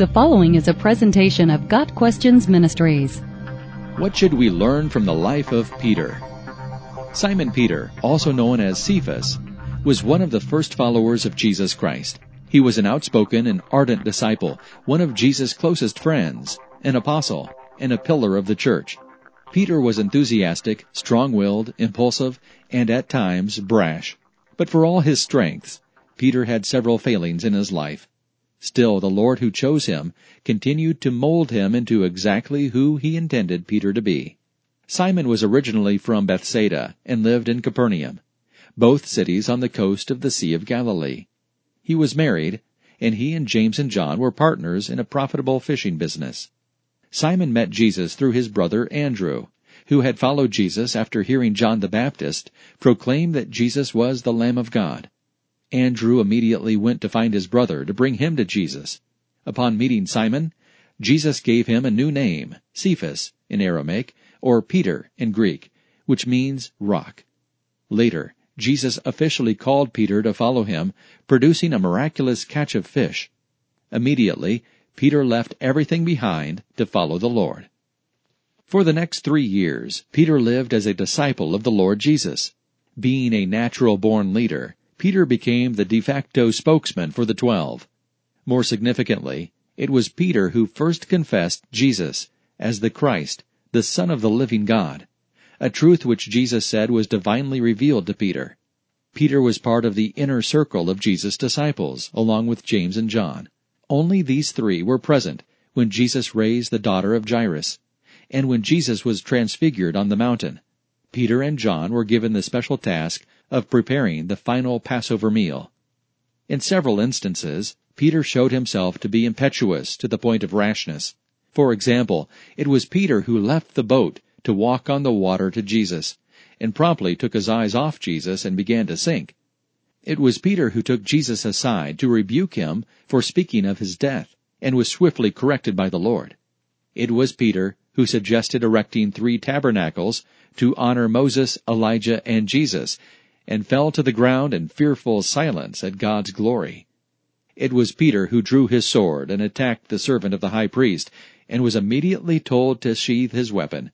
The following is a presentation of Got Questions Ministries. What should we learn from the life of Peter? Simon Peter, also known as Cephas, was one of the first followers of Jesus Christ. He was an outspoken and ardent disciple, one of Jesus' closest friends, an apostle, and a pillar of the church. Peter was enthusiastic, strong-willed, impulsive, and at times brash. But for all his strengths, Peter had several failings in his life. Still, the Lord who chose him continued to mold him into exactly who he intended Peter to be. Simon was originally from Bethsaida and lived in Capernaum, both cities on the coast of the Sea of Galilee. He was married, and he and James and John were partners in a profitable fishing business. Simon met Jesus through his brother Andrew, who had followed Jesus after hearing John the Baptist proclaim that Jesus was the Lamb of God. Andrew immediately went to find his brother to bring him to Jesus. Upon meeting Simon, Jesus gave him a new name, Cephas in Aramaic, or Peter in Greek, which means rock. Later, Jesus officially called Peter to follow him, producing a miraculous catch of fish. Immediately, Peter left everything behind to follow the Lord. For the next three years, Peter lived as a disciple of the Lord Jesus. Being a natural born leader, Peter became the de facto spokesman for the twelve. More significantly, it was Peter who first confessed Jesus as the Christ, the Son of the living God, a truth which Jesus said was divinely revealed to Peter. Peter was part of the inner circle of Jesus' disciples, along with James and John. Only these three were present when Jesus raised the daughter of Jairus, and when Jesus was transfigured on the mountain. Peter and John were given the special task of preparing the final Passover meal. In several instances, Peter showed himself to be impetuous to the point of rashness. For example, it was Peter who left the boat to walk on the water to Jesus, and promptly took his eyes off Jesus and began to sink. It was Peter who took Jesus aside to rebuke him for speaking of his death, and was swiftly corrected by the Lord. It was Peter who suggested erecting three tabernacles to honor Moses, Elijah, and Jesus, and fell to the ground in fearful silence at God's glory. It was Peter who drew his sword and attacked the servant of the high priest, and was immediately told to sheathe his weapon.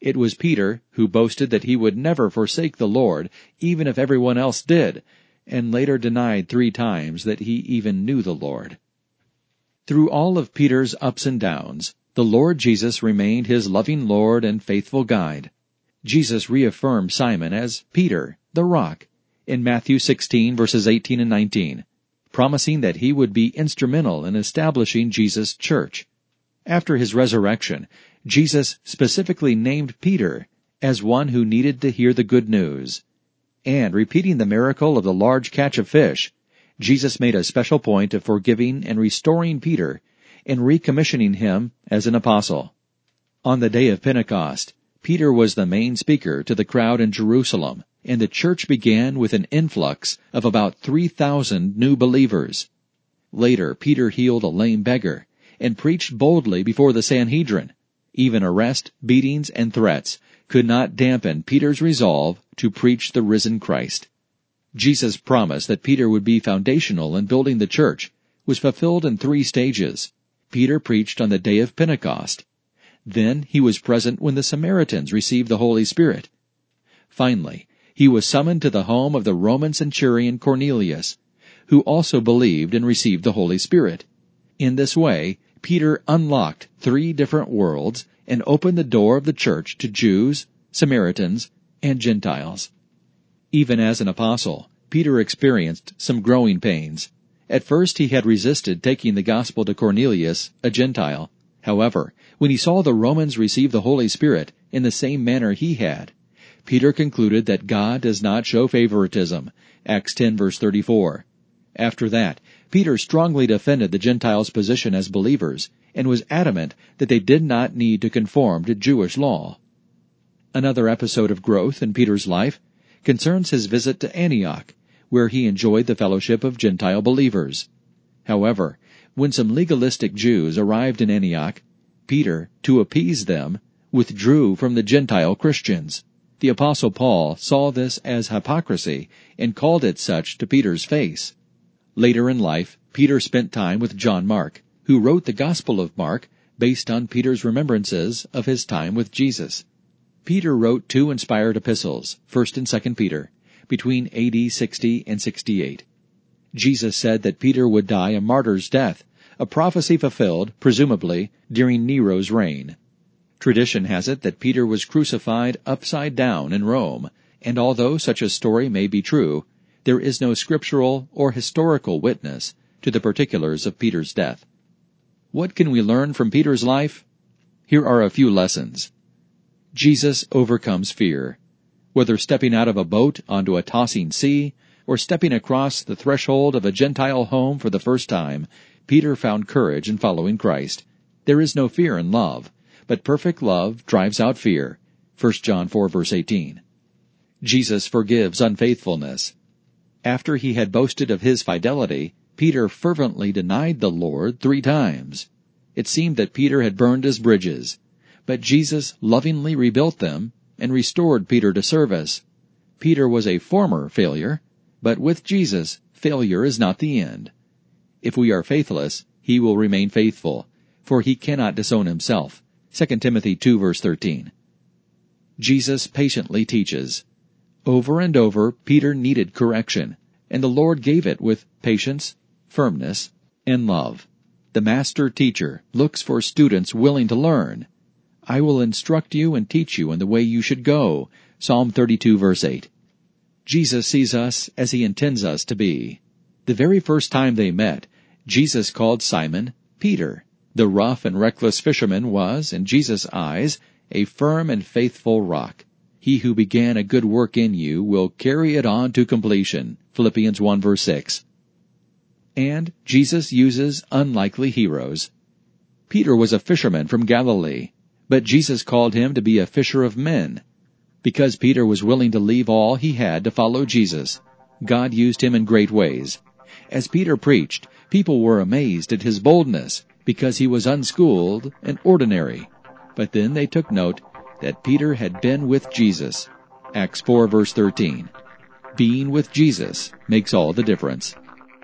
It was Peter who boasted that he would never forsake the Lord, even if everyone else did, and later denied three times that he even knew the Lord. Through all of Peter's ups and downs, the Lord Jesus remained his loving Lord and faithful guide. Jesus reaffirmed Simon as Peter, the rock, in Matthew 16 verses 18 and 19, promising that he would be instrumental in establishing Jesus' church. After his resurrection, Jesus specifically named Peter as one who needed to hear the good news. And repeating the miracle of the large catch of fish, Jesus made a special point of forgiving and restoring Peter and recommissioning him as an apostle. On the day of Pentecost, Peter was the main speaker to the crowd in Jerusalem, and the church began with an influx of about 3,000 new believers. Later, Peter healed a lame beggar and preached boldly before the Sanhedrin. Even arrest, beatings, and threats could not dampen Peter's resolve to preach the risen Christ. Jesus' promise that Peter would be foundational in building the church was fulfilled in three stages. Peter preached on the day of Pentecost. Then he was present when the Samaritans received the Holy Spirit. Finally, he was summoned to the home of the Roman centurion Cornelius, who also believed and received the Holy Spirit. In this way, Peter unlocked three different worlds and opened the door of the church to Jews, Samaritans, and Gentiles. Even as an apostle, Peter experienced some growing pains. At first he had resisted taking the gospel to Cornelius, a Gentile. However, when he saw the Romans receive the Holy Spirit in the same manner he had, Peter concluded that God does not show favoritism. Acts 10 verse 34. After that, Peter strongly defended the Gentiles' position as believers and was adamant that they did not need to conform to Jewish law. Another episode of growth in Peter's life concerns his visit to Antioch, where he enjoyed the fellowship of Gentile believers. However, when some legalistic Jews arrived in Antioch, Peter, to appease them, withdrew from the Gentile Christians. The apostle Paul saw this as hypocrisy and called it such to Peter's face. Later in life, Peter spent time with John Mark, who wrote the Gospel of Mark based on Peter's remembrances of his time with Jesus. Peter wrote two inspired epistles, 1st and 2nd Peter, between AD 60 and 68. Jesus said that Peter would die a martyr's death, a prophecy fulfilled, presumably, during Nero's reign. Tradition has it that Peter was crucified upside down in Rome, and although such a story may be true, there is no scriptural or historical witness to the particulars of Peter's death. What can we learn from Peter's life? Here are a few lessons. Jesus overcomes fear. Whether stepping out of a boat onto a tossing sea, or stepping across the threshold of a Gentile home for the first time, Peter found courage in following Christ. There is no fear in love, but perfect love drives out fear. 1 John 4 verse 18. Jesus forgives unfaithfulness. After he had boasted of his fidelity, Peter fervently denied the Lord three times. It seemed that Peter had burned his bridges, but Jesus lovingly rebuilt them and restored Peter to service. Peter was a former failure, but with Jesus, failure is not the end. If we are faithless, he will remain faithful, for he cannot disown himself. 2 Timothy 2 verse 13. Jesus patiently teaches. Over and over, Peter needed correction, and the Lord gave it with patience, firmness, and love. The master teacher looks for students willing to learn. I will instruct you and teach you in the way you should go. Psalm 32 verse 8. Jesus sees us as he intends us to be. The very first time they met, Jesus called Simon Peter. The rough and reckless fisherman was, in Jesus' eyes, a firm and faithful rock. He who began a good work in you will carry it on to completion. Philippians 1 verse 6. And Jesus uses unlikely heroes. Peter was a fisherman from Galilee, but Jesus called him to be a fisher of men. Because Peter was willing to leave all he had to follow Jesus, God used him in great ways. As Peter preached, people were amazed at his boldness because he was unschooled and ordinary. But then they took note that Peter had been with Jesus. Acts 4 verse 13. Being with Jesus makes all the difference.